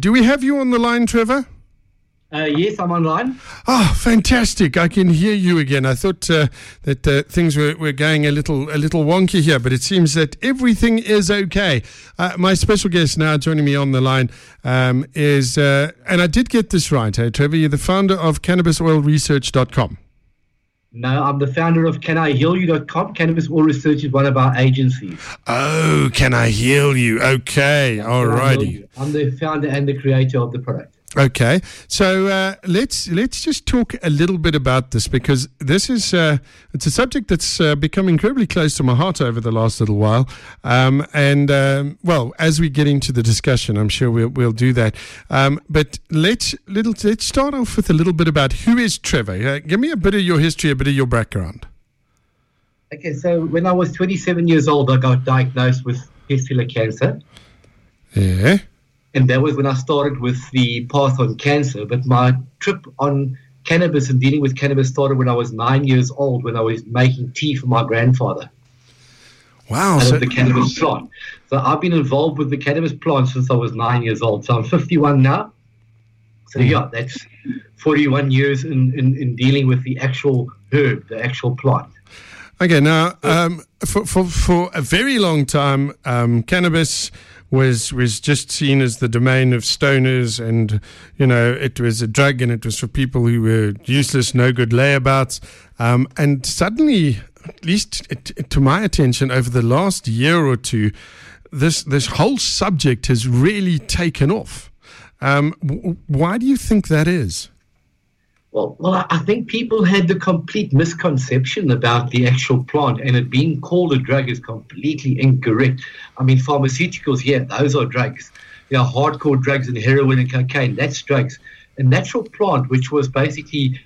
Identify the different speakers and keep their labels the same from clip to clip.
Speaker 1: Do we have you on the line, Trevor?
Speaker 2: Uh, yes, I'm online.
Speaker 1: Oh, fantastic! I can hear you again. I thought uh, that uh, things were, were going a little a little wonky here, but it seems that everything is okay. Uh, my special guest now joining me on the line um, is, uh, and I did get this right, hey, Trevor. You're the founder of CannabisOilResearch.com.
Speaker 2: No, I'm the founder of CanIHealYou.com. Cannabis Oil Research is one of our agencies.
Speaker 1: Oh, can I heal you? Okay, all righty.
Speaker 2: I'm the founder and the creator of the product.
Speaker 1: Okay, so uh, let's let's just talk a little bit about this because this is uh, it's a subject that's uh, become incredibly close to my heart over the last little while, um, and um, well, as we get into the discussion, I'm sure we'll we'll do that. Um, but let's little let's start off with a little bit about who is Trevor. Uh, give me a bit of your history, a bit of your background.
Speaker 2: Okay, so when I was 27 years old, I got diagnosed with testicular cancer.
Speaker 1: Yeah
Speaker 2: and that was when I started with the path on cancer. But my trip on cannabis and dealing with cannabis started when I was nine years old, when I was making tea for my grandfather.
Speaker 1: Wow!
Speaker 2: Out so, of the cannabis plant. So I've been involved with the cannabis plant since I was nine years old. So I'm 51 now. So hmm. yeah, that's 41 years in, in, in dealing with the actual herb, the actual plant.
Speaker 1: Okay, now um, for, for for a very long time, um, cannabis was was just seen as the domain of stoners, and you know it was a drug, and it was for people who were useless, no good layabouts. Um, and suddenly, at least to my attention, over the last year or two, this this whole subject has really taken off. Um, why do you think that is?
Speaker 2: Well, well, I think people had the complete misconception about the actual plant, and it being called a drug is completely incorrect. I mean, pharmaceuticals, yeah, those are drugs. You know, hardcore drugs and heroin and cocaine, that's drugs. A natural plant, which was basically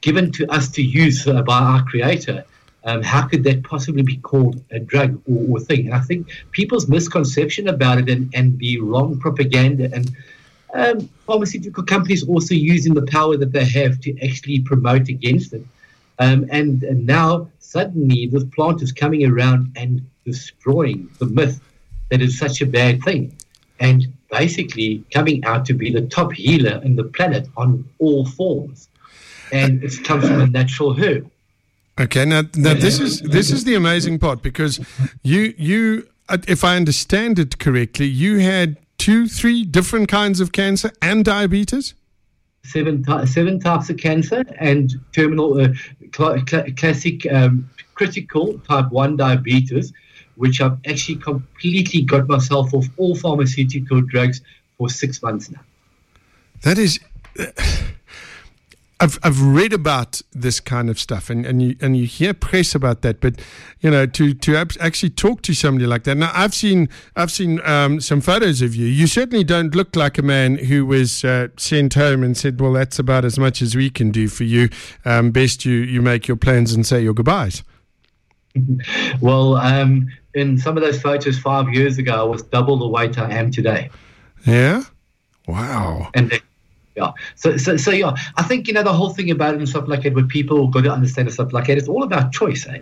Speaker 2: given to us to use uh, by our creator, um, how could that possibly be called a drug or, or thing? And I think people's misconception about it and, and the wrong propaganda and um, pharmaceutical companies also using the power that they have to actually promote against it. Um, and, and now suddenly this plant is coming around and destroying the myth that is such a bad thing. And basically coming out to be the top healer in the planet on all forms. And it comes from a natural herb.
Speaker 1: Okay, now, now this is this is the amazing part because you you if I understand it correctly, you had two, three different kinds of cancer and diabetes?
Speaker 2: Seven, seven types of cancer and terminal, uh, cl- cl- classic, um, critical type 1 diabetes, which I've actually completely got myself off all pharmaceutical drugs for six months now.
Speaker 1: That is. Uh, I've I've read about this kind of stuff, and, and you and you hear press about that, but you know to to actually talk to somebody like that. Now I've seen I've seen um, some photos of you. You certainly don't look like a man who was uh, sent home and said, "Well, that's about as much as we can do for you. Um, best you you make your plans and say your goodbyes."
Speaker 2: Well, um, in some of those photos five years ago, I was double the weight I am today.
Speaker 1: Yeah. Wow.
Speaker 2: And yeah. So, so, so, yeah, I think, you know, the whole thing about it and stuff like that, what people got to understand and stuff like that, it's all about choice, eh?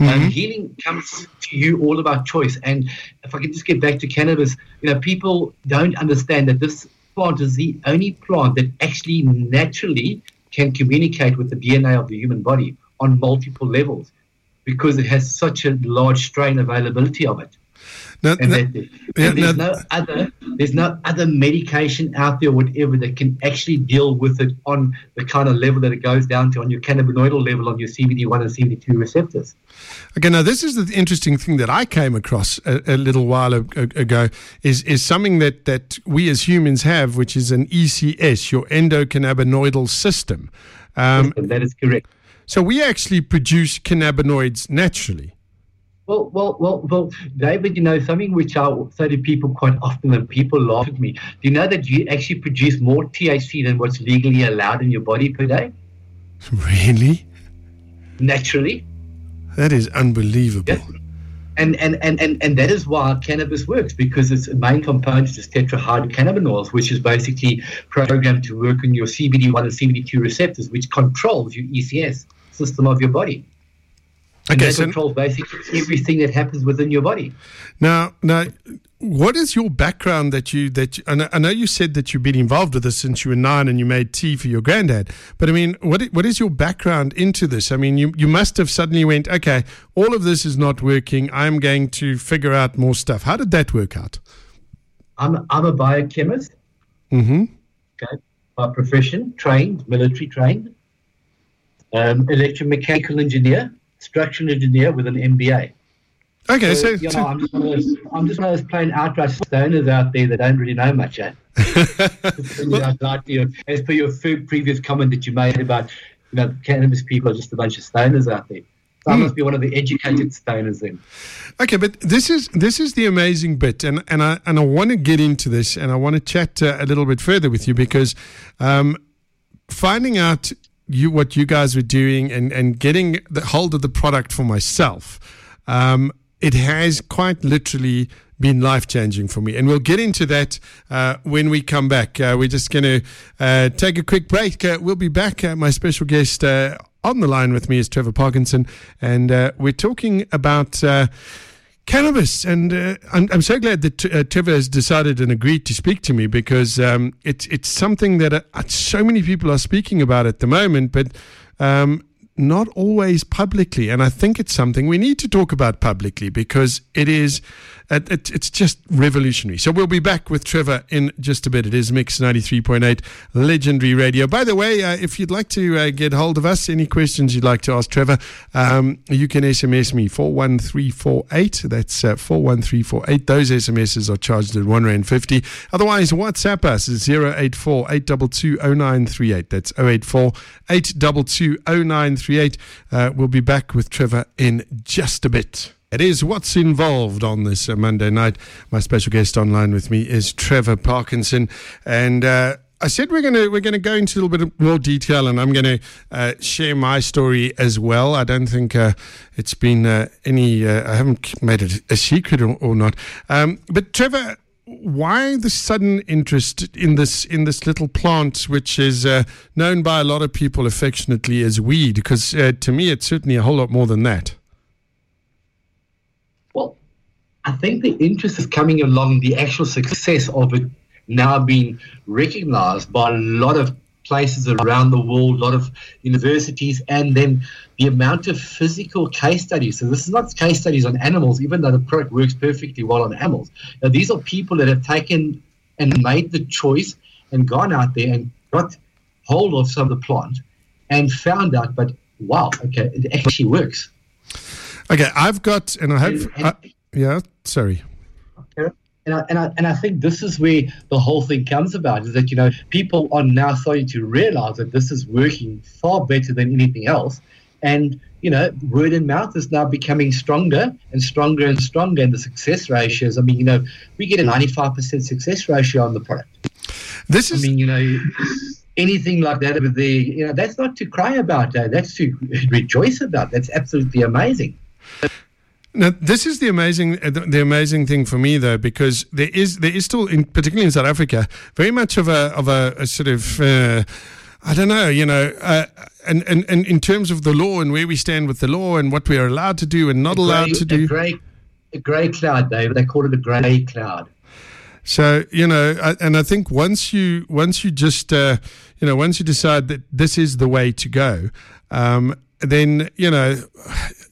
Speaker 2: Mm-hmm. Um, healing comes to you all about choice. And if I can just get back to cannabis, you know, people don't understand that this plant is the only plant that actually naturally can communicate with the DNA of the human body on multiple levels because it has such a large strain availability of it. Now, and, that, yeah, there's now, no other there's no other medication out there, whatever, that can actually deal with it on the kind of level that it goes down to on your cannabinoidal level on your CBD1 and CBD2 receptors.
Speaker 1: Okay, now this is the interesting thing that I came across a, a little while ago is is something that that we as humans have, which is an ECS, your endocannabinoidal system.
Speaker 2: Um, that is correct.
Speaker 1: So we actually produce cannabinoids naturally.
Speaker 2: Well, well, well, well, David, you know, something which I say to people quite often and people laugh at me. Do you know that you actually produce more THC than what's legally allowed in your body per day?
Speaker 1: Really?
Speaker 2: Naturally.
Speaker 1: That is unbelievable.
Speaker 2: And, and, and, and, and that is why cannabis works because its main component is tetrahydrocannabinoids, which is basically programmed to work on your CBD1 and CBD2 receptors, which controls your ECS system of your body. And okay, that so controls basically everything that happens within your body.
Speaker 1: Now, now, what is your background that you that you, I know you said that you've been involved with this since you were nine and you made tea for your granddad. But I mean, what what is your background into this? I mean, you you must have suddenly went, okay, all of this is not working. I'm going to figure out more stuff. How did that work out?
Speaker 2: I'm I'm a biochemist.
Speaker 1: Mm-hmm.
Speaker 2: Okay, by profession, trained, military trained, um, electromechanical engineer, structural engineer with an MBA.
Speaker 1: Okay,
Speaker 2: so, so you know, I'm just, one of those, I'm just one of those plain outright stoners out there that don't really know much. Eh? well, as per your previous comment that you made about you know cannabis people are just a bunch of stoners out there. So I hmm. must be one of the educated stoners then.
Speaker 1: Okay, but this is this is the amazing bit, and and I and I want to get into this, and I want to chat uh, a little bit further with you because um, finding out you what you guys were doing and and getting the hold of the product for myself. Um, it has quite literally been life changing for me. And we'll get into that uh, when we come back. Uh, we're just going to uh, take a quick break. Uh, we'll be back. Uh, my special guest uh, on the line with me is Trevor Parkinson, and we're talking about. Cannabis, and I'm, I'm so glad that Trevor has decided and agreed to speak to me because um, it's it's something that so many people are speaking about at the moment. But um, not always publicly. And I think it's something we need to talk about publicly because it is, it, it, it's just revolutionary. So we'll be back with Trevor in just a bit. It is Mix 93.8 Legendary Radio. By the way, uh, if you'd like to uh, get hold of us, any questions you'd like to ask Trevor, um, you can SMS me 41348. That's uh, 41348. Those SMSs are charged at 1 Rand 50. Otherwise, WhatsApp us is 084 822 0938. That's 084 822 0938. Uh, we'll be back with Trevor in just a bit. It is what's involved on this uh, Monday night. My special guest online with me is Trevor Parkinson, and uh, I said we're going to we're to go into a little bit more detail, and I'm going to uh, share my story as well. I don't think uh, it's been uh, any. Uh, I haven't made it a secret or, or not. Um, but Trevor, why the sudden interest in this in this little plant, which is known by a lot of people affectionately as weed? Because to me, it's certainly a whole lot more than that.
Speaker 2: I think the interest is coming along the actual success of it now being recognized by a lot of places around the world, a lot of universities, and then the amount of physical case studies. So this is not case studies on animals, even though the product works perfectly well on animals. Now, these are people that have taken and made the choice and gone out there and got hold of some of the plant and found out, but wow, okay, it actually works.
Speaker 1: Okay, I've got, and I have. And, and, uh, yeah, sorry.
Speaker 2: And I, and, I, and I think this is where the whole thing comes about is that, you know, people are now starting to realize that this is working far better than anything else. And, you know, word and mouth is now becoming stronger and stronger and stronger. And the success ratios, I mean, you know, we get a 95% success ratio on the product.
Speaker 1: This is.
Speaker 2: I mean, you know, anything like that over there, you know, that's not to cry about. Uh, that's to rejoice about. That's absolutely amazing.
Speaker 1: Now, this is the amazing, uh, the amazing thing for me, though, because there is, there is still, in, particularly in South Africa, very much of a, of a, a sort of, uh, I don't know, you know, uh, and, and, and in terms of the law and where we stand with the law and what we are allowed to do and not gray, allowed to do.
Speaker 2: A grey, a grey cloud, David. They call it a grey cloud.
Speaker 1: So you know, I, and I think once you once you just uh, you know once you decide that this is the way to go, um, then you know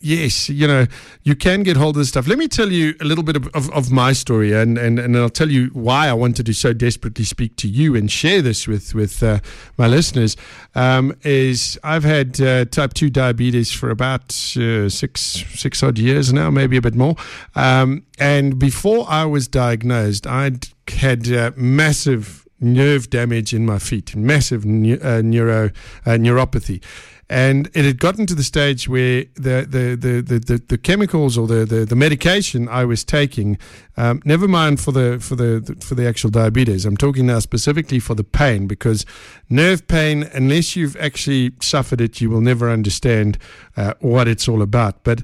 Speaker 1: yes you know you can get hold of this stuff. Let me tell you a little bit of, of, of, my story and, and and i'll tell you why i wanted to so desperately speak to you and share this with with uh, my listeners. Um, is i've had uh, type 2 diabetes for about uh, six six odd years now maybe a bit more. Um, and before i was diagnosed i'd had uh, massive nerve damage in my feet massive uh, neuro uh, neuropathy and it had gotten to the stage where the the the the, the, the chemicals or the, the, the medication I was taking, um, never mind for the for the for the actual diabetes. I'm talking now specifically for the pain because nerve pain, unless you've actually suffered it, you will never understand uh, what it's all about. But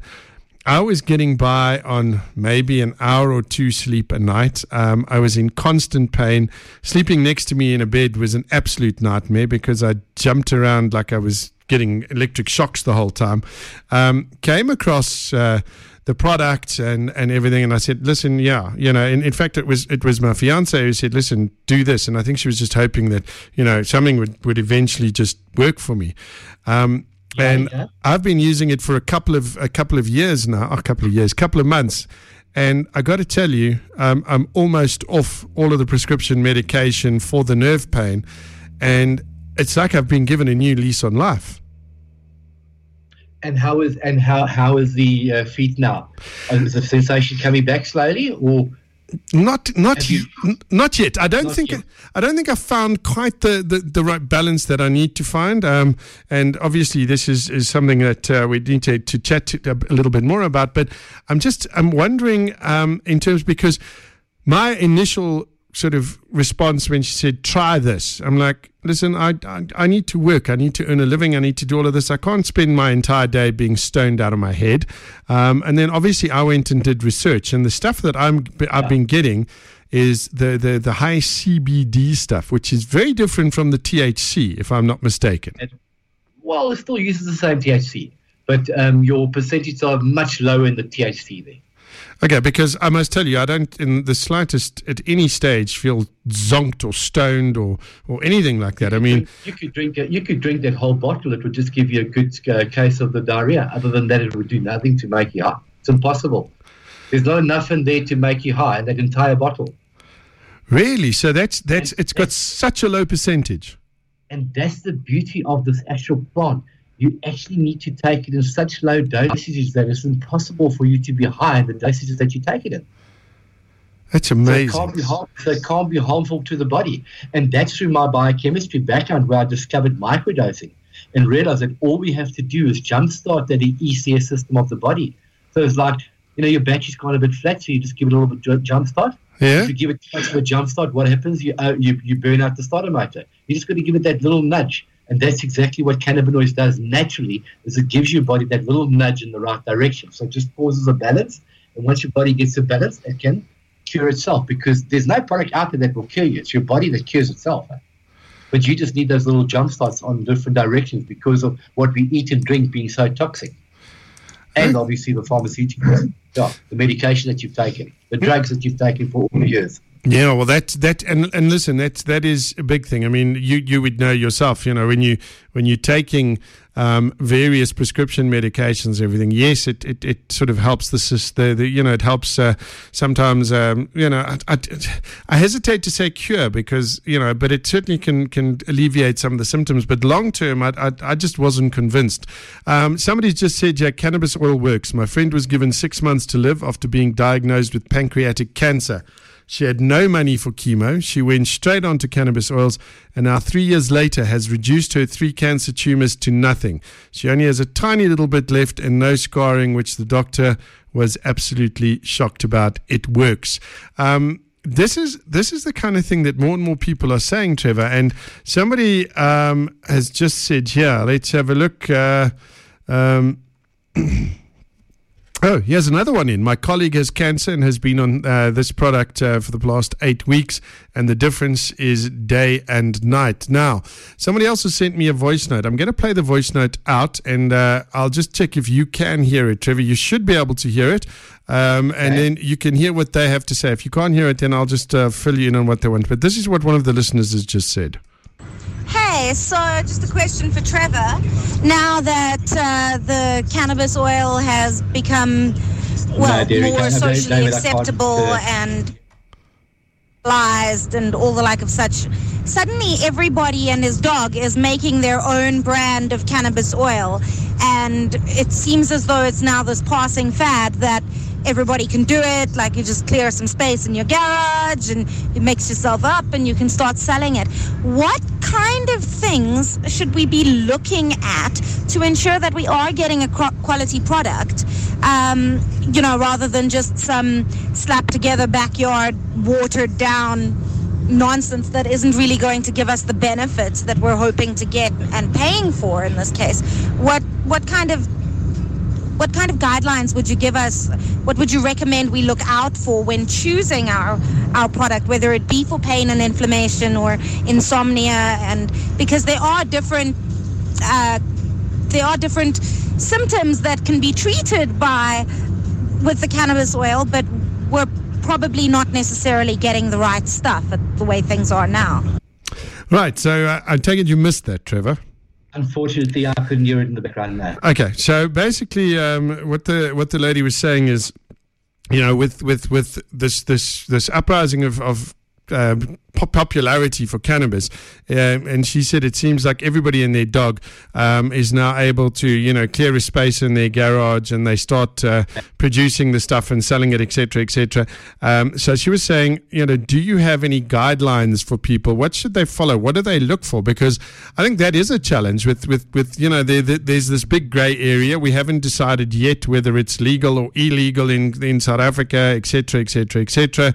Speaker 1: I was getting by on maybe an hour or two sleep a night. Um, I was in constant pain. Sleeping next to me in a bed was an absolute nightmare because I jumped around like I was getting electric shocks the whole time. Um, came across uh, the product and, and everything. And I said, listen, yeah, you know, in, in fact, it was it was my fiance who said, listen, do this. And I think she was just hoping that, you know, something would, would eventually just work for me. Um, yeah, and yeah. I've been using it for a couple of a couple of years now, a couple of years, couple of months. And I got to tell you, um, I'm almost off all of the prescription medication for the nerve pain. And it's like I've been given a new lease on life.
Speaker 2: And how is and how how is the uh, feet now? Is the sensation coming back slowly, or
Speaker 1: not not you, not yet. I don't not think yet. I don't think I found quite the, the, the, right balance that I need to find. Um, and obviously, this is, is something that uh, we need to, to chat to, a little bit more about. But I'm just I'm wondering um, in terms because my initial sort of response when she said, try this. I'm like, listen, I, I, I, need to work. I need to earn a living. I need to do all of this. I can't spend my entire day being stoned out of my head. Um, and then obviously I went and did research and the stuff that I'm, I've been getting is the, the, the high CBD stuff, which is very different from the THC, if I'm not mistaken.
Speaker 2: Well, it still uses the same THC, but um, your percentages are much lower in the THC there.
Speaker 1: Okay, because I must tell you, I don't in the slightest at any stage feel zonked or stoned or, or anything like that. I mean,
Speaker 2: you could drink you could drink that whole bottle. It would just give you a good uh, case of the diarrhea. Other than that, it would do nothing to make you high. It's impossible. There's not enough in there to make you high in that entire bottle.
Speaker 1: Really? So that's that's and, it's got such a low percentage.
Speaker 2: And that's the beauty of this actual plant you actually need to take it in such low dosages that it's impossible for you to be high in the dosages that you take it in.
Speaker 1: That's amazing.
Speaker 2: So it, can't be harm, so it can't be harmful to the body. And that's through my biochemistry background where I discovered microdosing and realized that all we have to do is jumpstart that the ECS system of the body. So it's like, you know, your battery's gone a bit flat, so you just give it a little bit jumpstart.
Speaker 1: Yeah.
Speaker 2: If you give it too much of a jumpstart, what happens? You, uh, you, you burn out the starter motor. You just got to give it that little nudge. And that's exactly what cannabinoids does naturally, is it gives your body that little nudge in the right direction. So it just causes a balance. And once your body gets a balance, it can cure itself because there's no product out there that will cure you. It's your body that cures itself. But you just need those little jump starts on different directions because of what we eat and drink being so toxic. And obviously the pharmaceuticals, yeah, the medication that you've taken, the drugs that you've taken for all the years.
Speaker 1: Yeah, well, that that and and listen, that that is a big thing. I mean, you you would know yourself. You know, when you when you're taking um, various prescription medications, everything. Yes, it, it, it sort of helps the, the, the you know it helps uh, sometimes. Um, you know, I, I, I, hesitate to say cure because you know, but it certainly can can alleviate some of the symptoms. But long term, I, I, I just wasn't convinced. Um, somebody just said, yeah, cannabis oil works. My friend was given six months to live after being diagnosed with pancreatic cancer. She had no money for chemo. She went straight on to cannabis oils and now, three years later, has reduced her three cancer tumors to nothing. She only has a tiny little bit left and no scarring, which the doctor was absolutely shocked about. It works. Um, this is this is the kind of thing that more and more people are saying, Trevor. And somebody um, has just said, "Here, let's have a look." Uh, um, Oh, here's another one in. My colleague has cancer and has been on uh, this product uh, for the last eight weeks, and the difference is day and night. Now, somebody else has sent me a voice note. I'm going to play the voice note out, and uh, I'll just check if you can hear it, Trevor. You should be able to hear it, um, and okay. then you can hear what they have to say. If you can't hear it, then I'll just uh, fill you in on what they want. But this is what one of the listeners has just said.
Speaker 3: Hey, so just a question for Trevor. Now that uh, the cannabis oil has become, well, no, more socially acceptable and and all the like of such, suddenly everybody and his dog is making their own brand of cannabis oil. And it seems as though it's now this passing fad that everybody can do it. Like you just clear some space in your garage and you mix yourself up and you can start selling it. What kind of things should we be looking at to ensure that we are getting a quality product? Um, you know, rather than just some slap together backyard, watered down nonsense that isn't really going to give us the benefits that we're hoping to get and paying for in this case. What what kind of what kind of guidelines would you give us? What would you recommend we look out for when choosing our our product, whether it be for pain and inflammation or insomnia? And because there are different uh, there are different symptoms that can be treated by with the cannabis oil, but we're probably not necessarily getting the right stuff at the way things are now.
Speaker 1: Right. So uh, I take it you missed that, Trevor.
Speaker 2: Unfortunately, I couldn't hear it in the background there.
Speaker 1: Okay. So basically, um, what the what the lady was saying is, you know, with with with this this this uprising of of uh, popularity for cannabis. Um, and she said it seems like everybody and their dog um, is now able to, you know, clear a space in their garage and they start uh, producing the stuff and selling it, etc., etc. Um, so she was saying, you know, do you have any guidelines for people? What should they follow? What do they look for? Because I think that is a challenge with, with, with you know, there, there's this big grey area. We haven't decided yet whether it's legal or illegal in, in South Africa, etc., etc., etc.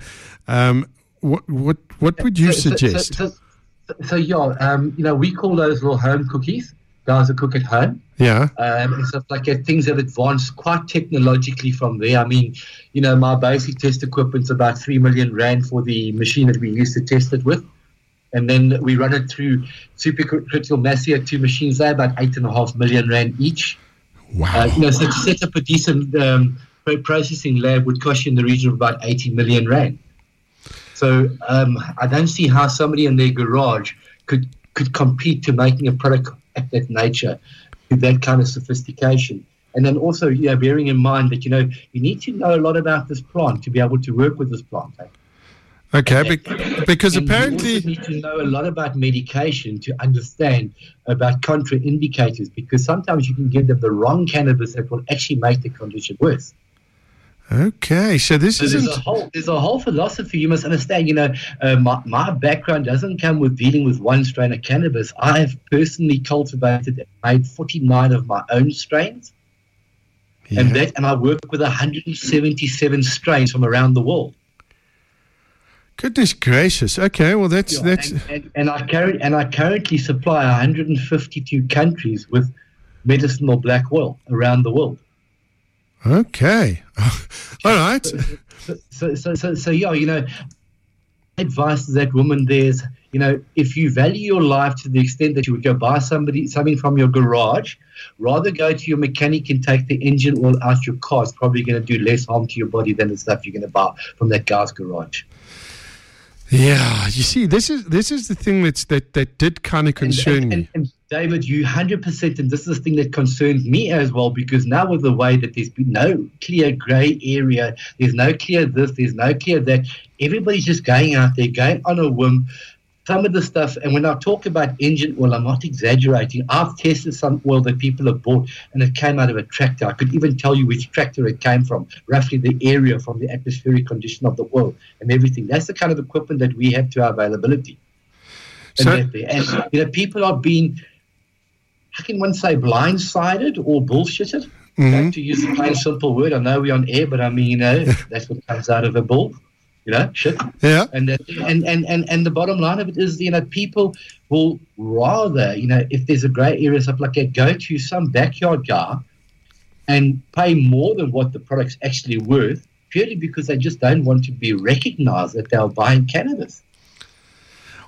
Speaker 1: What what what would you so, suggest?
Speaker 2: So, so, so yeah, um, you know, we call those little home cookies. Guys that cook at home.
Speaker 1: Yeah.
Speaker 2: Um, and stuff like that. Things have advanced quite technologically from there. I mean, you know, my basic test equipment's about three million rand for the machine that we use to test it with. And then we run it through supercritical mass CO2 machines. They're about eight and a half million rand each.
Speaker 1: Wow.
Speaker 2: Uh, you know, so to set up a decent um, processing lab would cost you in the region of about 80 million rand. So um, I don't see how somebody in their garage could could compete to making a product of that nature with that kind of sophistication. And then also, you know, bearing in mind that you know you need to know a lot about this plant to be able to work with this plant. Eh?
Speaker 1: Okay, because and apparently
Speaker 2: you need to know a lot about medication to understand about contraindicators. Because sometimes you can give them the wrong cannabis that will actually make the condition worse.
Speaker 1: Okay, so this
Speaker 2: so
Speaker 1: is
Speaker 2: there's a whole there's a whole philosophy you must understand. You know, uh, my my background doesn't come with dealing with one strain of cannabis. I've personally cultivated and made 49 of my own strains, yeah. and that and I work with 177 strains from around the world.
Speaker 1: Goodness gracious! Okay, well that's
Speaker 2: yeah,
Speaker 1: that's
Speaker 2: and, and, and I current and I currently supply 152 countries with medicinal black oil around the world.
Speaker 1: Okay. All right.
Speaker 2: So, so, so, so, so, yeah, you know, advice to that woman there's, you know, if you value your life to the extent that you would go buy somebody something from your garage, rather go to your mechanic and take the engine oil out your car. It's probably going to do less harm to your body than the stuff you're going to buy from that guy's garage.
Speaker 1: Yeah, you see, this is this is the thing that's that that did kind of concern
Speaker 2: and, and,
Speaker 1: me.
Speaker 2: David, you hundred percent, and this is the thing that concerns me as well, because now with the way that there's been no clear grey area, there's no clear this, there's no clear that. Everybody's just going out there, going on a whim, some of the stuff, and when I talk about engine oil, I'm not exaggerating. I've tested some oil that people have bought, and it came out of a tractor. I could even tell you which tractor it came from, roughly the area from the atmospheric condition of the oil and everything. That's the kind of equipment that we have to our availability. So, and, and you know, people are being, how can one say, blindsided or bullshitted? Mm-hmm. to use a plain simple word. I know we're on air, but I mean, you know, that's what comes out of a bull you know, shit.
Speaker 1: Yeah.
Speaker 2: And, and and and and the bottom line of it is, you know, people will rather, you know, if there's a grey area stuff like that, go to some backyard guy and pay more than what the product's actually worth, purely because they just don't want to be recognised that they're buying cannabis.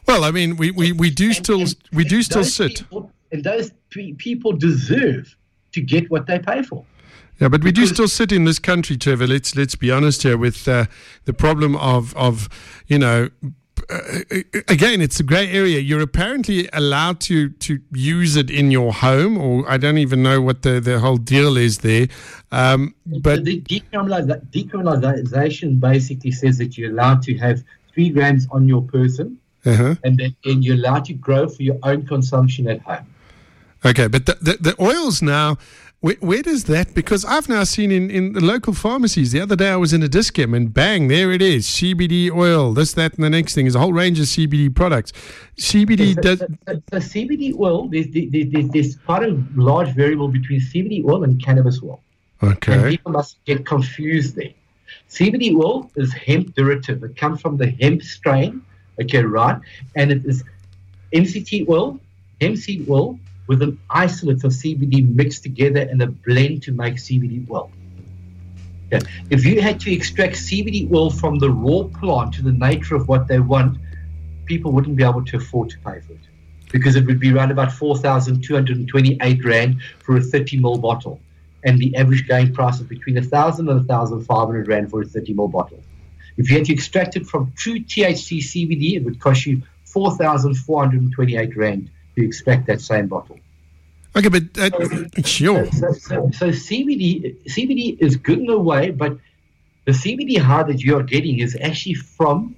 Speaker 1: Well, I mean, we, we, we do still and, we do still sit,
Speaker 2: people, and those people deserve to get what they pay for.
Speaker 1: Yeah, but we do still sit in this country, Trevor. Let's let's be honest here with uh, the problem of of you know. Uh, again, it's a grey area. You're apparently allowed to, to use it in your home, or I don't even know what the, the whole deal is there. Um, but
Speaker 2: the decriminalization basically says that you're allowed to have three grams on your person, uh-huh. and then and you're allowed to grow for your own consumption at home.
Speaker 1: Okay, but the, the, the oils now where, where, does that? Because I've now seen in, in the local pharmacies. The other day I was in a Dis-Chem and bang, there it is. CBD oil, this, that, and the next thing is a whole range of CBD products. CBD
Speaker 2: so,
Speaker 1: does.
Speaker 2: CBD oil, there's, there's, there's quite a large variable between CBD oil and cannabis oil.
Speaker 1: Okay.
Speaker 2: And people must get confused there. CBD oil is hemp derivative. It comes from the hemp strain, okay, right? And it is MCT oil, hemp seed oil, with an isolate of CBD mixed together in a blend to make CBD oil. If you had to extract CBD oil from the raw plant to the nature of what they want, people wouldn't be able to afford to pay for it because it would be around about 4,228 Rand for a 30 ml bottle. and the average going price is between 1,000 and 1,500 Rand for a 30 ml bottle. If you had to extract it from true THC CBD, it would cost you 4,428 Rand to extract that same bottle.
Speaker 1: Okay, but uh, sure.
Speaker 2: So, so, so, CBD, CBD is good in a way, but the CBD high that you are getting is actually from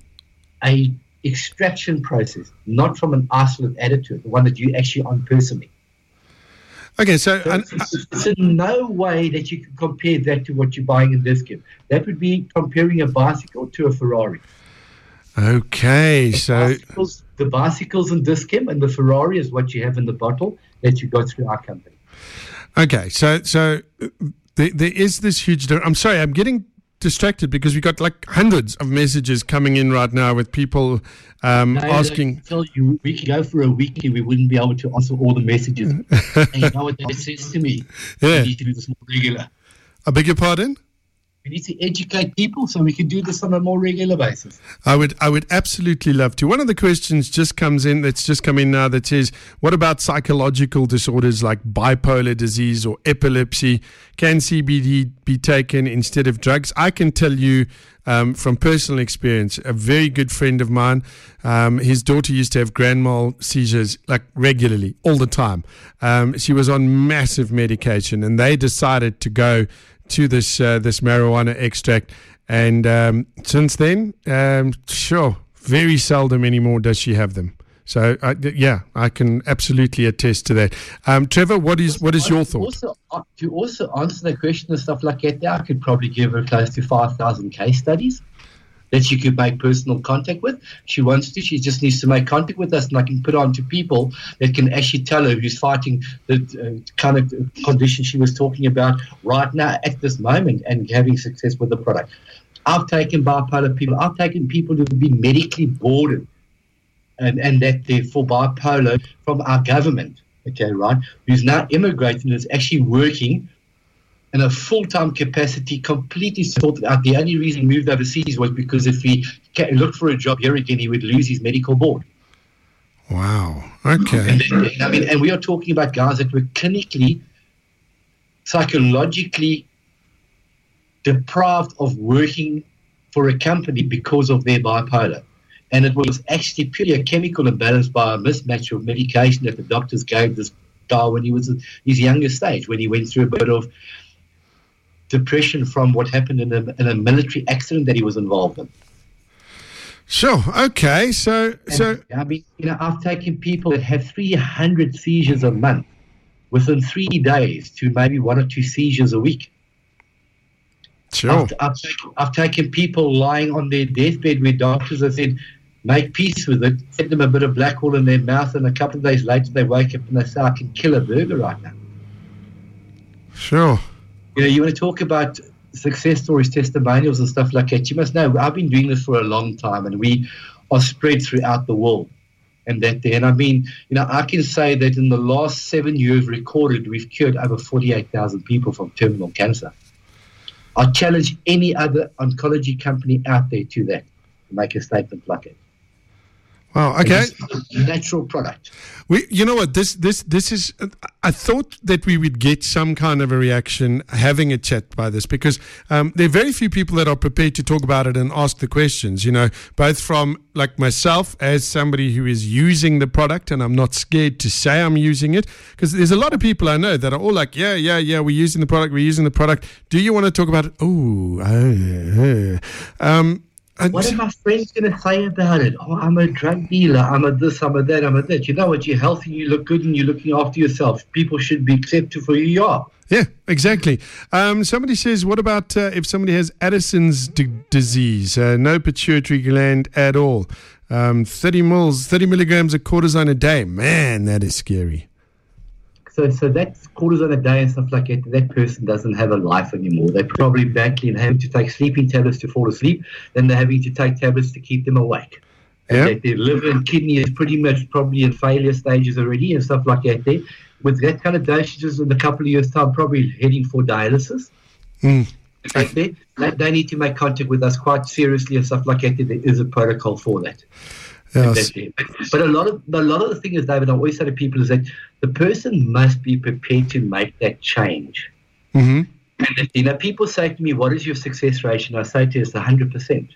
Speaker 2: a extraction process, not from an isolate additive, the one that you actually on personally.
Speaker 1: Okay, so,
Speaker 2: so it's, in no way that you can compare that to what you're buying in Dis-Chem. That would be comparing a bicycle to a Ferrari.
Speaker 1: Okay,
Speaker 2: the
Speaker 1: so
Speaker 2: bicycles, the bicycles and Dis-Chem and the Ferrari is what you have in the bottle that you got through our company.
Speaker 1: Okay, so so there, there is this huge. I'm sorry, I'm getting distracted because we got like hundreds of messages coming in right now with people um, no, asking.
Speaker 2: I tell you, we could go for a week and we wouldn't be able to answer all the messages. and you know what that says to me?
Speaker 1: Yeah.
Speaker 2: We need to do this more regular.
Speaker 1: I beg your pardon?
Speaker 2: We need to educate people so we can do this on a more regular basis.
Speaker 1: I would, I would absolutely love to. One of the questions just comes in that's just come in now that says, "What about psychological disorders like bipolar disease or epilepsy? Can CBD be taken instead of drugs?" I can tell you um, from personal experience, a very good friend of mine, um, his daughter used to have grand mal seizures like regularly, all the time. Um, she was on massive medication, and they decided to go to this uh, this marijuana extract. And um, since then, um, sure, very seldom anymore does she have them. So uh, yeah, I can absolutely attest to that. Um, Trevor, what is what is your thought?
Speaker 2: Also, uh, to also answer the question and stuff like that, I could probably give her close to five thousand case studies that she could make personal contact with. She wants to. She just needs to make contact with us, and I can put on to people that can actually tell her who's fighting the uh, kind of condition she was talking about right now at this moment and having success with the product. I've taken bipolar people. I've taken people who've been medically boarded, and and that they're for bipolar from our government. Okay, right? Who's now immigrating is actually working in a full-time capacity, completely sorted out. The only reason he moved overseas was because if he looked for a job here again, he would lose his medical board.
Speaker 1: Wow. Okay.
Speaker 2: And then, I mean, and we are talking about guys that were clinically, psychologically deprived of working for a company because of their bipolar. And it was actually purely a chemical imbalance by a mismatch of medication that the doctors gave this guy when he was his younger stage, when he went through a bit of depression from what happened in a, in a military accident that he was involved in.
Speaker 1: Sure. Okay. So,
Speaker 2: and,
Speaker 1: so
Speaker 2: I mean, you know, I've taken people that have 300 seizures a month within three days to maybe one or two seizures a week.
Speaker 1: Sure.
Speaker 2: I've, I've, taken, I've taken people lying on their deathbed where doctors have said, make peace with it, set them a bit of black oil in their mouth, and a couple of days later they wake up and they say, I can kill a burger right now.
Speaker 1: Sure
Speaker 2: you know, you want to talk about success stories, testimonials, and stuff like that. You must know I've been doing this for a long time, and we are spread throughout the world. And that there, and I mean, you know, I can say that in the last seven years recorded, we've cured over 48,000 people from terminal cancer. I challenge any other oncology company out there to that, to make a statement like it.
Speaker 1: Wow. Okay.
Speaker 2: Natural product.
Speaker 1: We, you know what? This, this, this is. I thought that we would get some kind of a reaction having a chat by this because um, there are very few people that are prepared to talk about it and ask the questions. You know, both from like myself as somebody who is using the product and I'm not scared to say I'm using it because there's a lot of people I know that are all like, yeah, yeah, yeah, we're using the product, we're using the product. Do you want to talk about it? Oh, uh, um,
Speaker 2: what are my friends going to say about it? Oh, I'm a drug dealer. I'm a this, I'm a that, I'm a that. You know what? You're healthy, you look good, and you're looking after yourself. People should be accepted for who you are.
Speaker 1: Yeah, exactly. Um, somebody says, what about uh, if somebody has Addison's d- disease? Uh, no pituitary gland at all. Um, 30 mils, 30 milligrams of cortisone a day. Man, that is scary.
Speaker 2: So, so that's on a day and stuff like that. That person doesn't have a life anymore. They're probably battling having to take sleeping tablets to fall asleep, then they're having to take tablets to keep them awake.
Speaker 1: Yeah.
Speaker 2: their liver and kidney is pretty much probably in failure stages already and stuff like that. There, with that kind of dosages in a couple of years' time, probably heading for dialysis.
Speaker 1: Mm.
Speaker 2: They, they need to make contact with us quite seriously and stuff like that. There is a protocol for that.
Speaker 1: Yes.
Speaker 2: But a lot of a lot of the thing is, David, I always say to people is that the person must be prepared to make that change.
Speaker 1: Mm-hmm.
Speaker 2: And you know, people say to me, "What is your success rate?" And I say to you, "It's hundred percent."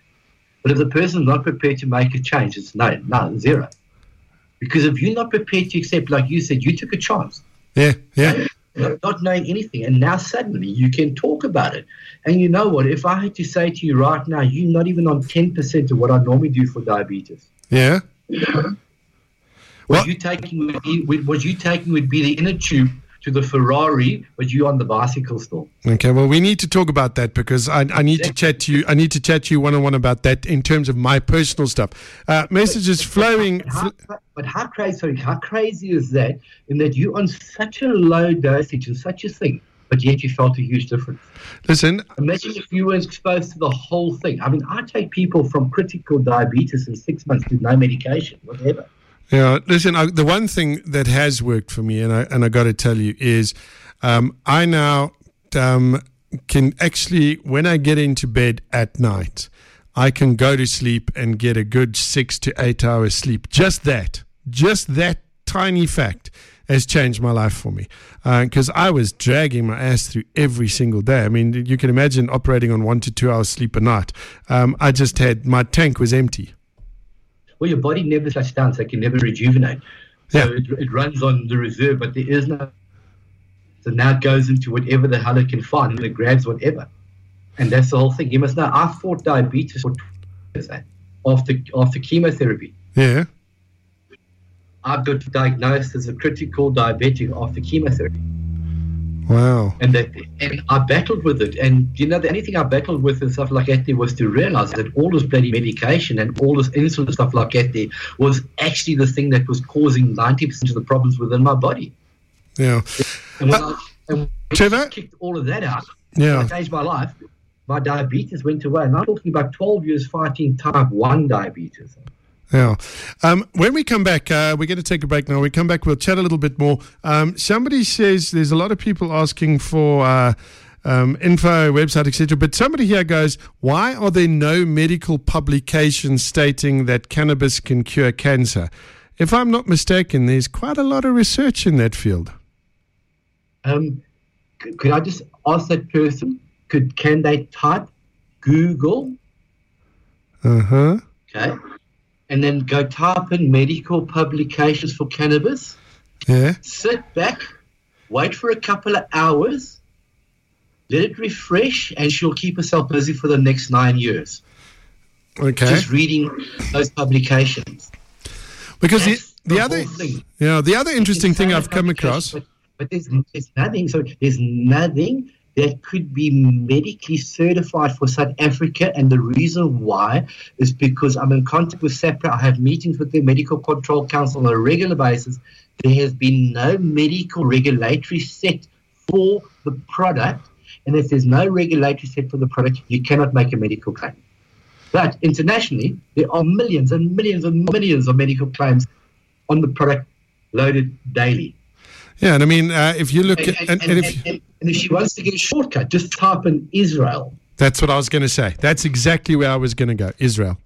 Speaker 2: But if the person's not prepared to make a change, it's no, no, zero. Because if you're not prepared to accept, like you said, you took a chance.
Speaker 1: Yeah, yeah.
Speaker 2: Not knowing anything, and now suddenly you can talk about it. And you know what? If I had to say to you right now, you're not even on ten percent of what I normally do for diabetes.
Speaker 1: Yeah.
Speaker 2: What you taking would be, would- what you taking would be the inner tube to the Ferrari, but you on the bicycle still.
Speaker 1: Okay, well, we need to talk about that because I, I need to chat to you. I need to chat to you one on one about that in terms of my personal stuff. Uh, messages flowing.
Speaker 2: How, but how crazy? Sorry, how crazy is that? In that you on such a low dosage and such a thing, but yet you felt a huge difference.
Speaker 1: Listen,
Speaker 2: Imagine if you were exposed to the whole thing. I mean, I take people from critical diabetes in six months with no medication, whatever.
Speaker 1: Yeah, listen. I, the one thing that has worked for me, and I and I got to tell you, is um, I now um, can actually, when I get into bed at night, I can go to sleep and get a good six to eight hours sleep. Just that, just that tiny fact has changed my life for me because I was dragging my ass through every single day. I mean, you can imagine operating on one to two hours sleep a night. Um, I just had my tank was empty.
Speaker 2: Well, your body never shuts down, so it can never rejuvenate. So
Speaker 1: Yeah.
Speaker 2: it, it runs on the reserve, but there is no. So now it goes into whatever the hell it can find, and it grabs whatever. And that's the whole thing. You must know, I fought diabetes for 20 years eh, after, after chemotherapy.
Speaker 1: Yeah.
Speaker 2: I got diagnosed as a critical diabetic after chemotherapy.
Speaker 1: Wow.
Speaker 2: And that, and I battled with it. And you know, the only thing I battled with and stuff like that there was to realize that all this bloody medication and all this insulin stuff like that there was actually the thing that was causing 90% of the problems within my body.
Speaker 1: Yeah.
Speaker 2: And when, uh, I, and when? I kicked all of that out,
Speaker 1: Yeah.
Speaker 2: I changed my life. My diabetes went away. And I'm talking about 12 years fighting type 1 diabetes.
Speaker 1: Yeah. Um, when we come back, uh, we're going to take a break now. We come back, we'll chat a little bit more. Um, somebody says there's a lot of people asking for uh, um, info, website, etc. But somebody here goes, why are there no medical publications stating that cannabis can cure cancer? If I'm not mistaken, there's quite a lot of research in that field.
Speaker 2: Um, c- could I just ask that person, could can they type Google
Speaker 1: Uh huh.
Speaker 2: okay, and then go type in medical publications for cannabis,
Speaker 1: Yeah.
Speaker 2: sit back, wait for a couple of hours, let it refresh, and she'll keep herself busy for the next nine years.
Speaker 1: Okay.
Speaker 2: Just reading those publications.
Speaker 1: Because the,
Speaker 2: That's
Speaker 1: the
Speaker 2: the
Speaker 1: other,
Speaker 2: thing.
Speaker 1: yeah, the other interesting thing I've come across.
Speaker 2: But, but there's, there's nothing. So there's nothing that could be medically certified for South Africa, and the reason why is because I'm in contact with SAHPRA. I have meetings with the Medical Control Council on a regular basis. There has been no medical regulatory set for the product, and if there's no regulatory set for the product, you cannot make a medical claim. But internationally, there are millions and millions and millions of medical claims on the product loaded daily.
Speaker 1: Yeah, and I mean, uh, if you look
Speaker 2: And,
Speaker 1: at,
Speaker 2: and,
Speaker 1: and, if,
Speaker 2: and- and if she wants to get a shortcut, just type in Israel.
Speaker 1: That's what I was going to say. That's exactly where I was going to go. Israel.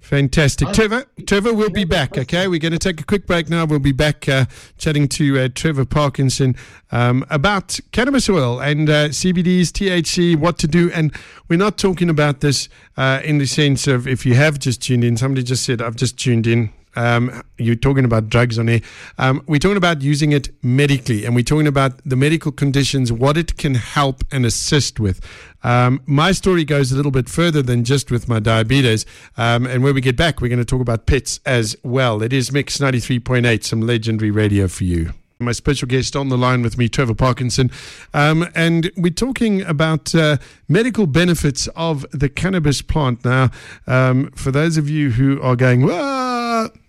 Speaker 1: Fantastic. Trevor, Trevor, we'll be back, okay? We're going to take a quick break now. We'll be back uh, chatting to uh, Trevor Parkinson um, about cannabis oil and uh, CBDs, THC, what to do. And we're not talking about this uh, in the sense of if you have just tuned in, somebody just said, I've just tuned in. Um, you're talking about drugs on air. Um, we're talking about using it medically, and we're talking about the medical conditions, what it can help and assist with. Um, my story goes a little bit further than just with my diabetes. Um, and when we get back, we're going to talk about pets as well. It is Mix 93.8, some legendary radio for you. My special guest on the line with me, Trevor Parkinson. Um, and we're talking about uh, medical benefits of the cannabis plant. Now, um, for those of you who are going, well,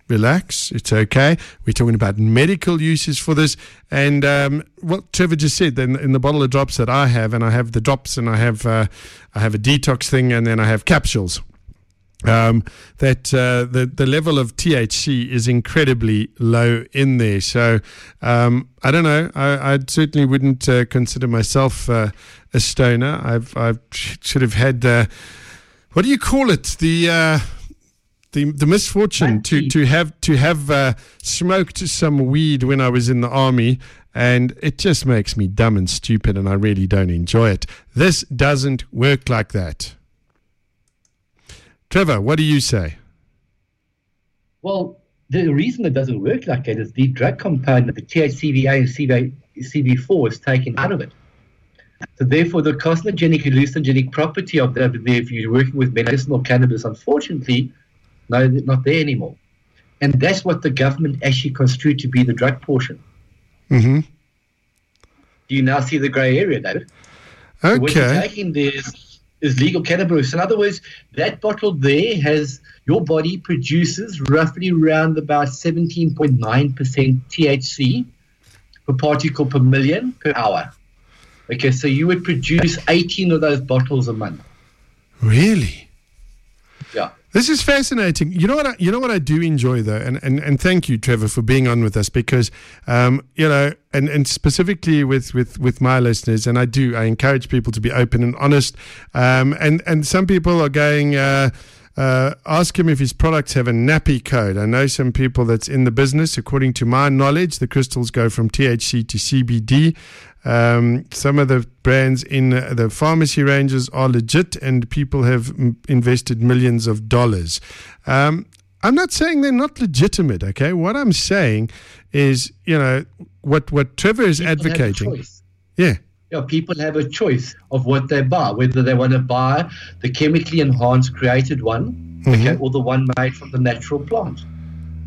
Speaker 1: relax, it's okay. We're talking about medical uses for this. And um, what Trevor just said, then in the bottle of drops that I have, and I have the drops, and I have uh, I have a detox thing, and then I have capsules um, that uh, the the level of THC is incredibly low in there. So um, I don't know. I, I certainly wouldn't uh, consider myself uh, a stoner. I've I've should have had what do you call it? The uh, the the misfortune to to have to have uh, smoked some weed when I was in the army, and it just makes me dumb and stupid, and I really don't enjoy it. This doesn't work like that. Trevor, what do you say?
Speaker 2: Well, the reason it doesn't work like that is the drug component, the THCVA and CV, CV4, is taken out of it. So therefore, the carcinogenic hallucinogenic property of that, if you're working with medicinal cannabis, unfortunately, no, they're not there anymore. And that's what the government actually construed to be the drug portion.
Speaker 1: Mm-hmm.
Speaker 2: Do you now see the grey area, David?
Speaker 1: Okay.
Speaker 2: So what you're taking there is, is legal cannabis. In other words, that bottle there has your body produces roughly around about 17.9% THC per particle per million per hour. Okay, so you would produce 18 of those bottles a month.
Speaker 1: Really?
Speaker 2: Yeah.
Speaker 1: This is fascinating. You know what? I, you know what I do enjoy though, and, and, and thank you, Trevor, for being on with us because, um, you know, and, and specifically with, with, with my listeners, and I do, I encourage people to be open and honest. Um, and and some people are going. Uh, uh, ask him if his products have a NAPPI code. I know some people that's in the business. According to my knowledge, the crystals go from THC to CBD. Um, some of the brands in the pharmacy ranges are legit, and people have m- invested millions of dollars. Um, I'm not saying they're not legitimate. Okay, what I'm saying is, you know, what what Trevor is
Speaker 2: People have a
Speaker 1: advocating.
Speaker 2: choice.
Speaker 1: Yeah.
Speaker 2: Yeah, people have a choice of what they buy, whether they want to buy the chemically enhanced created one, okay, or the one made from the natural plant.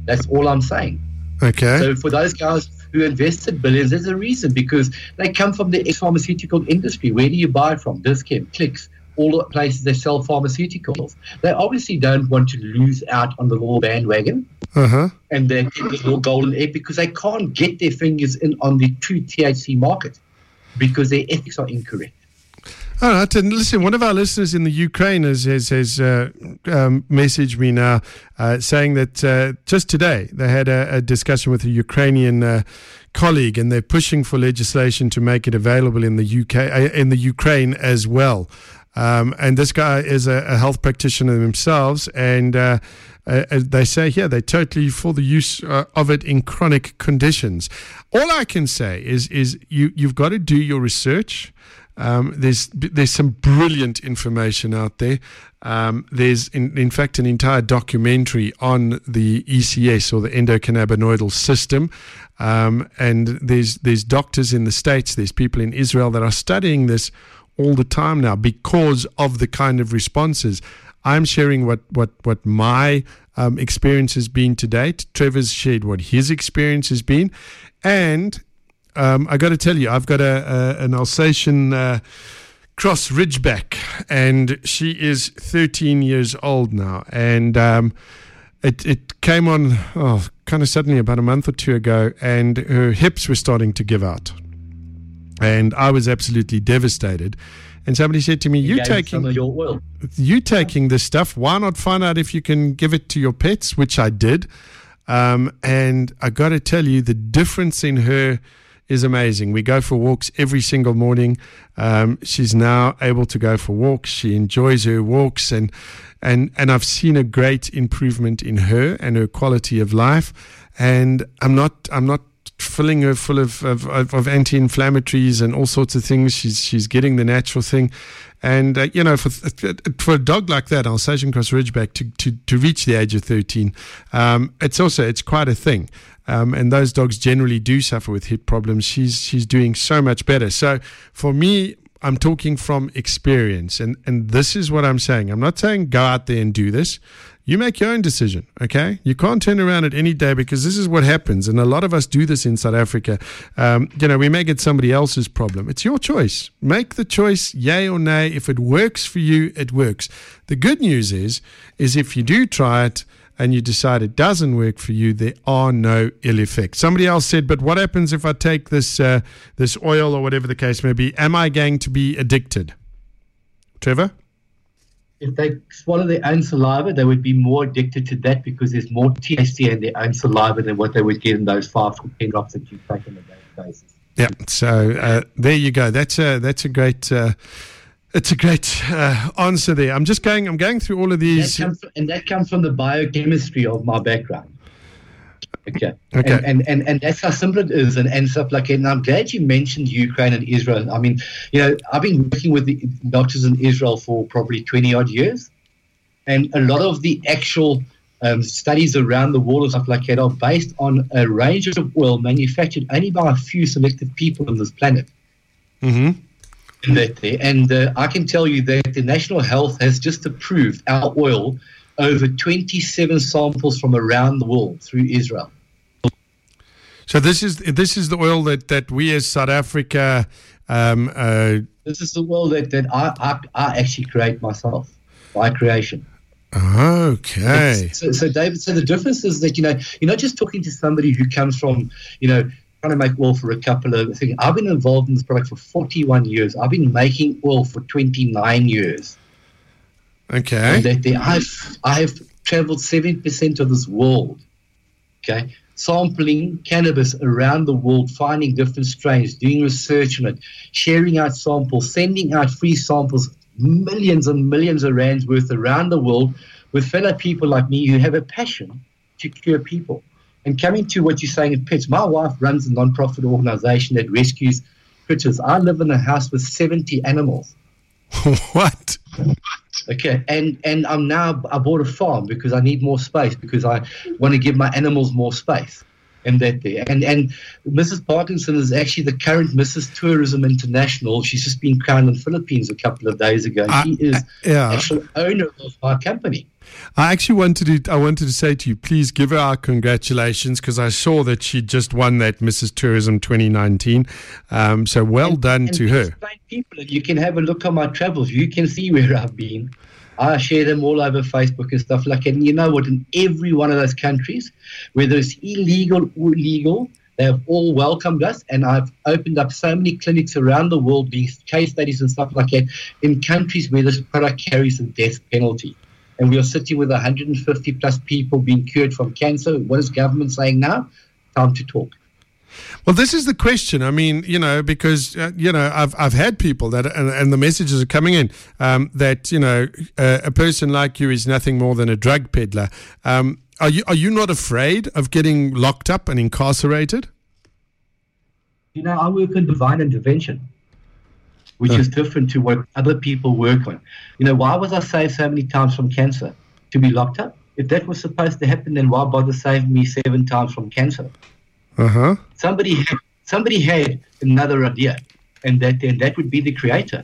Speaker 2: That's all I'm saying.
Speaker 1: Okay.
Speaker 2: So for those guys who invested billions, there's a reason because they come from the pharmaceutical industry. Where do you buy from? Dis-Chem, Clicks, all the places they sell pharmaceuticals. They obviously don't want to lose out on the law bandwagon
Speaker 1: Uh huh.
Speaker 2: and then get the law golden egg because they can't get their fingers in on the true THC market because their ethics are incorrect.
Speaker 1: All right, and listen, one of our listeners in the Ukraine has has, has uh, um, messaged me now uh, saying that uh, just today they had a, a discussion with a Ukrainian uh, colleague, and they're pushing for legislation to make it available in the UK uh, in the Ukraine as well. Um, and this guy is a, a health practitioner themselves, and uh, uh, they say here they're totally for the use uh, of it in chronic conditions. All I can say is is you you've got to do your research. Um, there's there's some brilliant information out there. Um, there's in, in fact an entire documentary on the ECS or the endocannabinoidal system, um, and there's there's doctors in the states, there's people in Israel that are studying this all the time now because of the kind of responses. I'm sharing what what what my um, experience has been to date. Trevor's shared what his experience has been, and um, I got to tell you, I've got a, a an Alsatian uh, cross ridgeback, and she is 13 years old now, and um, it it came on oh, kind of suddenly about a month or two ago, and her hips were starting to give out, and I was absolutely devastated. And somebody said to me, "You
Speaker 2: some
Speaker 1: taking
Speaker 2: your oil.
Speaker 1: you taking this stuff? Why not find out if you can give it to your pets?" Which I did, um, and I got to tell you, the difference in her is amazing. We go for walks every single morning. Um, she's now able to go for walks. She enjoys her walks, and and and I've seen a great improvement in her and her quality of life. And I'm not I'm not filling her full of, of, of, anti-inflammatories and all sorts of things. She's she's getting the natural thing, and uh, you know for for a dog like that, Alsatian Cross Ridgeback, to, to, to reach the age of thirteen, um, it's also it's quite a thing. Um, and those dogs generally do suffer with hip problems. She's she's doing so much better. So for me, I'm talking from experience, and and this is what I'm saying. I'm not saying go out there and do this. You make your own decision, okay? You can't turn around at any day because this is what happens, and a lot of us do this in South Africa. Um, you know, we make it somebody else's problem. It's your choice. Make the choice, yay or nay. If it works for you, it works. The good news is, is if you do try it and you decide it doesn't work for you, there are no ill effects. Somebody else said, "But what happens if I take this uh, this oil or whatever the case may be? Am I going to be addicted?" Trevor.
Speaker 2: If they swallow their own saliva, they would be more addicted to that because there's more THC in their own saliva than what they would get in those five to ten drops that you take on a daily basis.
Speaker 1: Yeah. So uh, there you go. That's a that's a great. Uh, It's a great uh, answer there. I'm just going. I'm going through all of these,
Speaker 2: that from, and that comes from the biochemistry of my background. Okay.
Speaker 1: Okay.
Speaker 2: And, and, and, and that's how simple it is and, and stuff like that. And I'm glad you mentioned Ukraine and Israel. I mean, you know, I've been working with the doctors in Israel for probably 20 odd years. And a lot of the actual um, studies around the world and stuff like that are based on a range of oil manufactured only by a few selected people on this planet.
Speaker 1: Mm-hmm.
Speaker 2: There. And uh, I can tell you that the National Health has just approved our oil over 27 samples from around the world through Israel.
Speaker 1: So this is this is the oil that, that we as South Africa. Um, uh,
Speaker 2: this is the oil that, that I, I, I actually create myself by creation.
Speaker 1: Okay.
Speaker 2: So, so, David, so the difference is that you know you're not just talking to somebody who comes from you know trying to make oil for a couple of things. I've been involved in this product for 41 years. I've been making oil for 29 years.
Speaker 1: Okay.
Speaker 2: And that I've I've traveled 70% of this world. Okay. Sampling cannabis around the world, finding different strains, doing research on it, sharing out samples, sending out free samples, millions and millions of rands worth around the world with fellow people like me who have a passion to cure people. And coming to what you're saying in Pitts, my wife runs a non-profit organization that rescues critters. I live in a house with 70 animals.
Speaker 1: what?
Speaker 2: Okay, and and I'm now I bought a farm because I need more space because I want to give my animals more space, and that there. And and Mrs. Parkinson is actually the current Mrs. Tourism International. She's just been crowned in the Philippines a couple of days ago.
Speaker 1: Uh,
Speaker 2: she is
Speaker 1: uh, yeah.
Speaker 2: actual owner of our company.
Speaker 1: I actually wanted to I wanted to say to you, please give her our congratulations because I saw that she just won that Mrs. Tourism 2019. Um, so well
Speaker 2: and,
Speaker 1: done
Speaker 2: and
Speaker 1: to her.
Speaker 2: People, you can have a look on my travels. You can see where I've been. I share them all over Facebook and stuff like that. And you know what? In every one of those countries, whether it's illegal or legal, they have all welcomed us. And I've opened up so many clinics around the world, these case studies and stuff like that, in countries where this product carries a death penalty and we are sitting with 150 plus people being cured from cancer. What is government saying now? Time to talk.
Speaker 1: Well, this is the question. I mean, you know, because uh, you know, I've I've had people that, and, and the messages are coming in um, that you know, uh, a person like you is nothing more than a drug peddler. Um, are you are you not afraid of getting locked up and incarcerated?
Speaker 2: You know, I work in divine intervention which is different to what other people work on. You know, why was I saved so many times from cancer? To be locked up? If that was supposed to happen, then why bother saving me seven times from cancer?
Speaker 1: Uh-huh.
Speaker 2: Somebody had, somebody had another idea, and that and that would be the creator.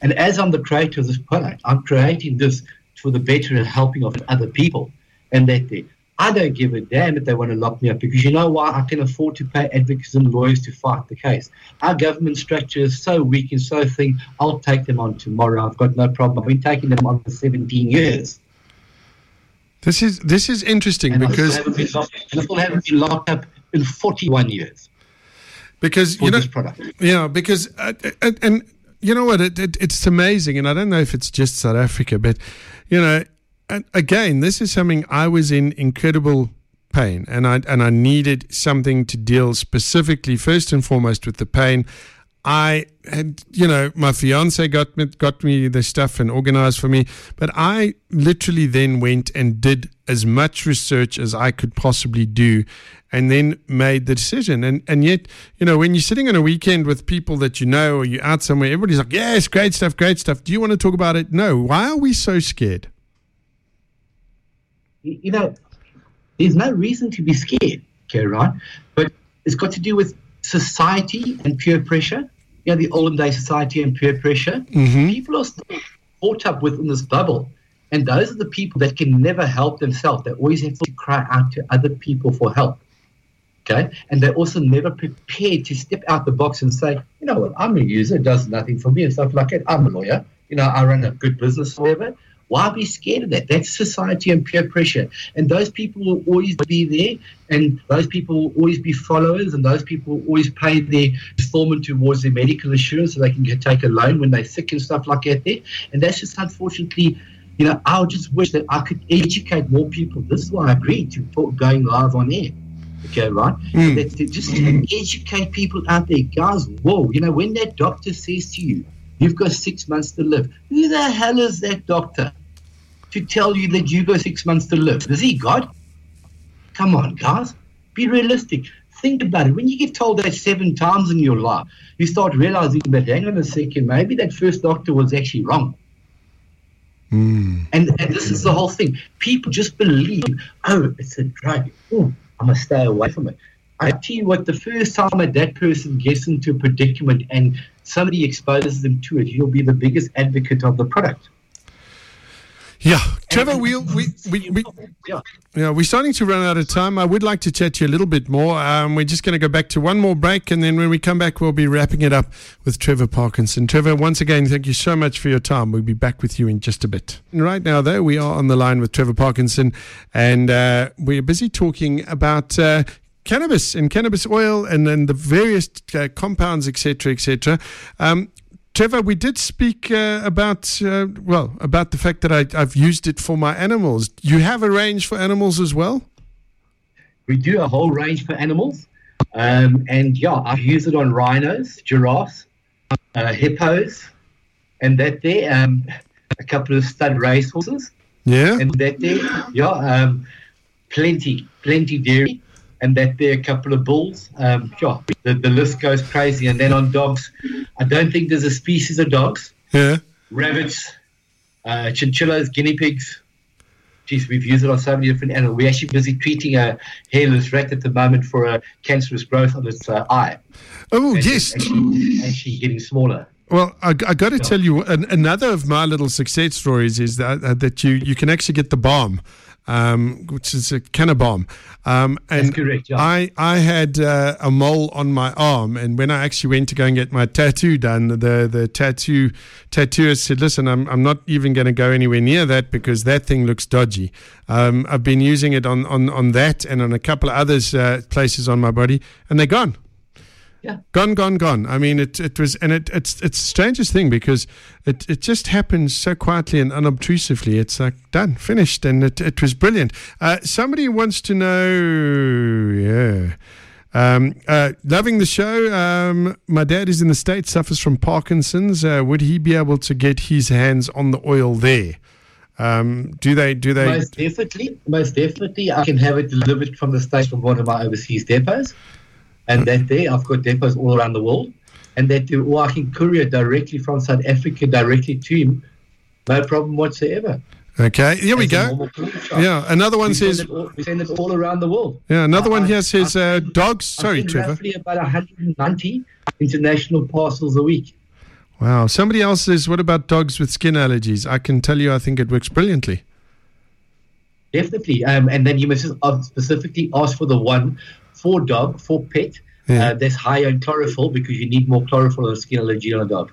Speaker 2: And as I'm the creator of this product, I'm creating this for the better and helping of other people. And that the I don't give a damn if they want to lock me up because you know why? I can afford to pay advocates and lawyers to fight the case. Our government structure is so weak and so thin, I'll take them on tomorrow. I've got no problem. I've been taking them on for 17 years.
Speaker 1: This is this is interesting
Speaker 2: and
Speaker 1: because
Speaker 2: I still, I still haven't been locked up in 41 years.
Speaker 1: Because you know, yeah, because uh, and, and, you know what, it, it, it's amazing, and I don't know if it's just South Africa, but you know, and again, this is something I was in incredible pain, and I and I needed something to deal specifically, first and foremost, with the pain. I had, you know, my fiance got me, got me the stuff and organized for me, but I literally then went and did as much research as I could possibly do, and then made the decision. And and yet, you know, when you're sitting on a weekend with people that you know, or you're out somewhere, everybody's like, "Yes, great stuff, great stuff." Do you want to talk about it? No. Why are we so scared?
Speaker 2: You know, there's no reason to be scared, okay, right? But it's got to do with society and peer pressure. You know, the olden day society and peer pressure.
Speaker 1: Mm-hmm.
Speaker 2: People are still caught up within this bubble. And those are the people that can never help themselves. They always have to cry out to other people for help. Okay. And they're also never prepared to step out the box and say, you know what, I'm a user, it does nothing for me and stuff like that. I'm a lawyer. You know, I run a good business, whatever. Why be scared of that? That's society and peer pressure. And those people will always be there, and those people will always be followers, and those people will always pay their installment towards their medical insurance so they can get, take a loan when they're sick and stuff like that. There. And that's just unfortunately, you know, I just wish that I could educate more people. This is why I agreed to going live on air. Okay, right? Mm. That, just educate people out there. Guys, whoa, you know, when that doctor says to you, You've got six months to live. Who the hell is that doctor to tell you that you got six months to live? Is he God? Come on, guys. Be realistic. Think about it. When you get told that seven times in your life, you start realizing that, hang on a second, maybe that first doctor was actually wrong.
Speaker 1: Mm.
Speaker 2: And, and this is the whole thing. People just believe, oh, it's a drug. Oh, I must stay away from it. I tell you what, the first time that that person gets into a predicament and somebody exposes them to it, he'll be the biggest advocate of the product.
Speaker 1: Yeah, Trevor, we, we, we, we,
Speaker 2: yeah.
Speaker 1: yeah, we're starting to run out of time. I would like to chat to you a little bit more. Um, we're just going to go back to one more break, and then when we come back, we'll be wrapping it up with Trevor Parkinson. Trevor, once again, thank you so much for your time. We'll be back with you in just a bit. And right now, though, we are on the line with Trevor Parkinson, and uh, we're busy talking about. Uh, cannabis and cannabis oil and then the various uh, compounds etc etc um, Trevor, we did speak uh, about uh, well about the fact that I, have used it for my animals. You have a range for animals as well.
Speaker 2: We do a whole range for animals, um, and yeah, I've used it on rhinos, giraffes, uh, hippos, and that there, um, a couple of stud racehorses.
Speaker 1: Yeah,
Speaker 2: and that there, yeah, um, plenty, plenty dairy and that there are a couple of bulls. Um, sure, the, the list goes crazy. And then on dogs, I don't think there's a species of dogs.
Speaker 1: Yeah.
Speaker 2: Rabbits, uh, chinchillas, guinea pigs. Geez, we've used it on so many different animals. We're actually busy treating a hairless rat at the moment for a cancerous growth on its uh, eye.
Speaker 1: Oh,
Speaker 2: and
Speaker 1: yes.
Speaker 2: Actually, actually getting smaller.
Speaker 1: Well, I, I got to tell you, an, another of my little success stories is that, uh, that you, you can actually get the balm um, which is a Cannabomb. Um, and
Speaker 2: That's correct, yeah.
Speaker 1: I, I had uh, a mole on my arm, and when I actually went to go and get my tattoo done, the, the tattoo tattooist said, Listen, I'm, I'm not even going to go anywhere near that because that thing looks dodgy. Um, I've been using it on, on, on that and on a couple of others uh, places on my body, and they're gone.
Speaker 2: Yeah.
Speaker 1: Gone, gone, gone. I mean, it, it was, and it, it's, it's the strangest thing because it, it just happens so quietly and unobtrusively. It's like done, finished, and it, it was brilliant. Uh, somebody wants to know, yeah. Um, uh, loving the show. Um, my dad is in the States, suffers from Parkinson's. Uh, would he be able to get his hands on the oil there? Um, do they? Do they?
Speaker 2: Most definitely, most definitely. I can have it delivered from the States from one of my overseas depots. And that there, I've got depots all around the world. And that do, or I can courier directly from South Africa directly to him. No problem whatsoever.
Speaker 1: Okay, here we go. Yeah, another one
Speaker 2: we
Speaker 1: says
Speaker 2: all, we send it all around the world.
Speaker 1: Yeah, another
Speaker 2: I,
Speaker 1: one here says uh, dogs. Sorry, Trevor.
Speaker 2: Roughly about 190 international parcels a week.
Speaker 1: Wow. Somebody else says, what about dogs with skin allergies? I can tell you, I think it works brilliantly.
Speaker 2: Definitely. Um, and then you must specifically ask for the one for dog, for pet, yeah. uh, that's higher in chlorophyll because you need more chlorophyll on a skin allergy on a dog.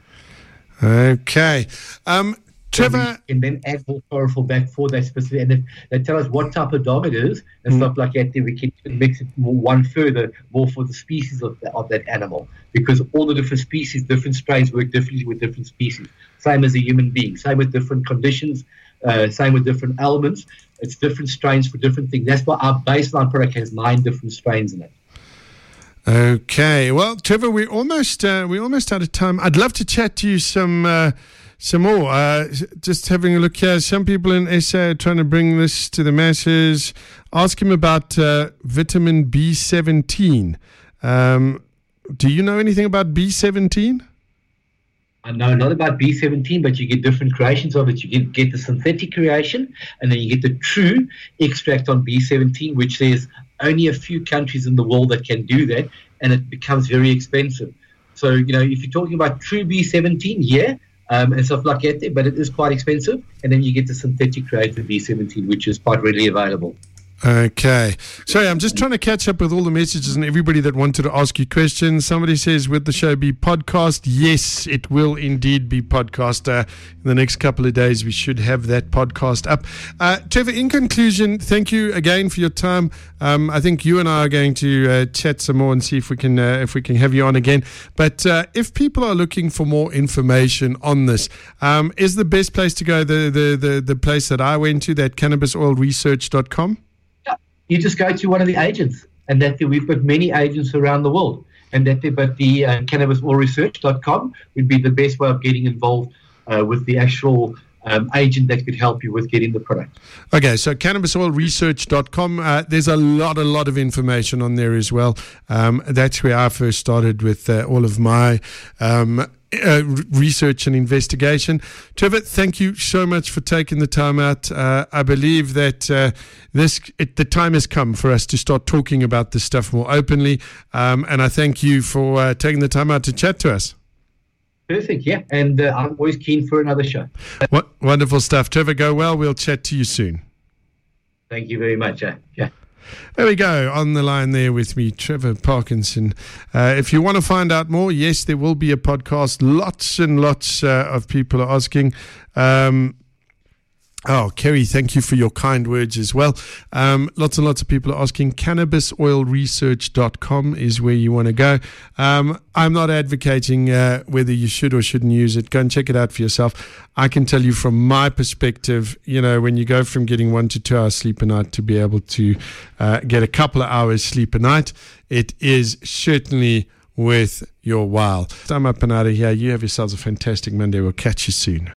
Speaker 1: Okay. Um, Trevor.
Speaker 2: And then add more chlorophyll back for that specific. And if they tell us what type of dog it is and mm. stuff like that, then we can mix it more, one further more for the species of, the, of that animal. Because all the different species, different strains work differently with different species. Same as a human being, same with different conditions, uh, same with different elements. It's different strains for different things. That's why our baseline product has nine different strains in it.
Speaker 1: Okay, well, Trevor, we're almost uh, we're almost out of time. I'd love to chat to you some uh, some more. Uh, just having a look here. Some people in SA are trying to bring this to the masses. Ask him about uh, vitamin B seventeen. Um, do you know anything about B seventeen?
Speaker 2: I know not about B17, but you get different creations of it. You get, get the synthetic creation, and then you get the true extract on B17, which there's only a few countries in the world that can do that, and it becomes very expensive. So, you know, if you're talking about true B17, yeah, um, and stuff like that, but it is quite expensive. And then you get the synthetic created B17, which is quite readily available.
Speaker 1: Okay. Sorry, I'm just trying to catch up with all the messages and everybody that wanted to ask you questions. Somebody says, Would the show be podcast? Yes, it will indeed be podcast. Uh, in the next couple of days, we should have that podcast up. Uh, Trevor, in conclusion, thank you again for your time. Um, I think you and I are going to uh, chat some more and see if we can uh, if we can have you on again. But uh, if people are looking for more information on this, um, is the best place to go the, the, the, the place that I went to, that cannabisoilresearch.com?
Speaker 2: You just go to one of the agents, and that we've got many agents around the world. and that. But the uh, cannabisoilresearch.com would be the best way of getting involved uh, with the actual um, agent that could help you with getting the product.
Speaker 1: Okay, so cannabisoilresearch.com. Uh, there's a lot, a lot of information on there as well. Um, that's where I first started with uh, all of my. Um, uh, research and investigation. Trevor, thank you so much for taking the time out. Uh, I believe that uh, this it, the time has come for us to start talking about this stuff more openly, um, and I thank you for uh, taking the time out to chat to us.
Speaker 2: Perfect, yeah. And uh, I'm always keen for another show.
Speaker 1: What wonderful stuff. Trevor, go well. We'll chat to you soon.
Speaker 2: Thank you very much. Uh, yeah.
Speaker 1: There we go. On the line there with me, Trevor Parkinson. Uh, if you want to find out more, yes, there will be a podcast. Lots and lots uh, of people are asking. Um, Oh, Kerry, thank you for your kind words as well. Um, lots and lots of people are asking. CannabisOilResearch.com is where you want to go. Um, I'm not advocating uh, whether you should or shouldn't use it. Go and check it out for yourself. I can tell you from my perspective, you know, when you go from getting one to two hours sleep a night to be able to uh, get a couple of hours sleep a night, it is certainly worth your while. I'm up and out of here. You have yourselves a fantastic Monday. We'll catch you soon.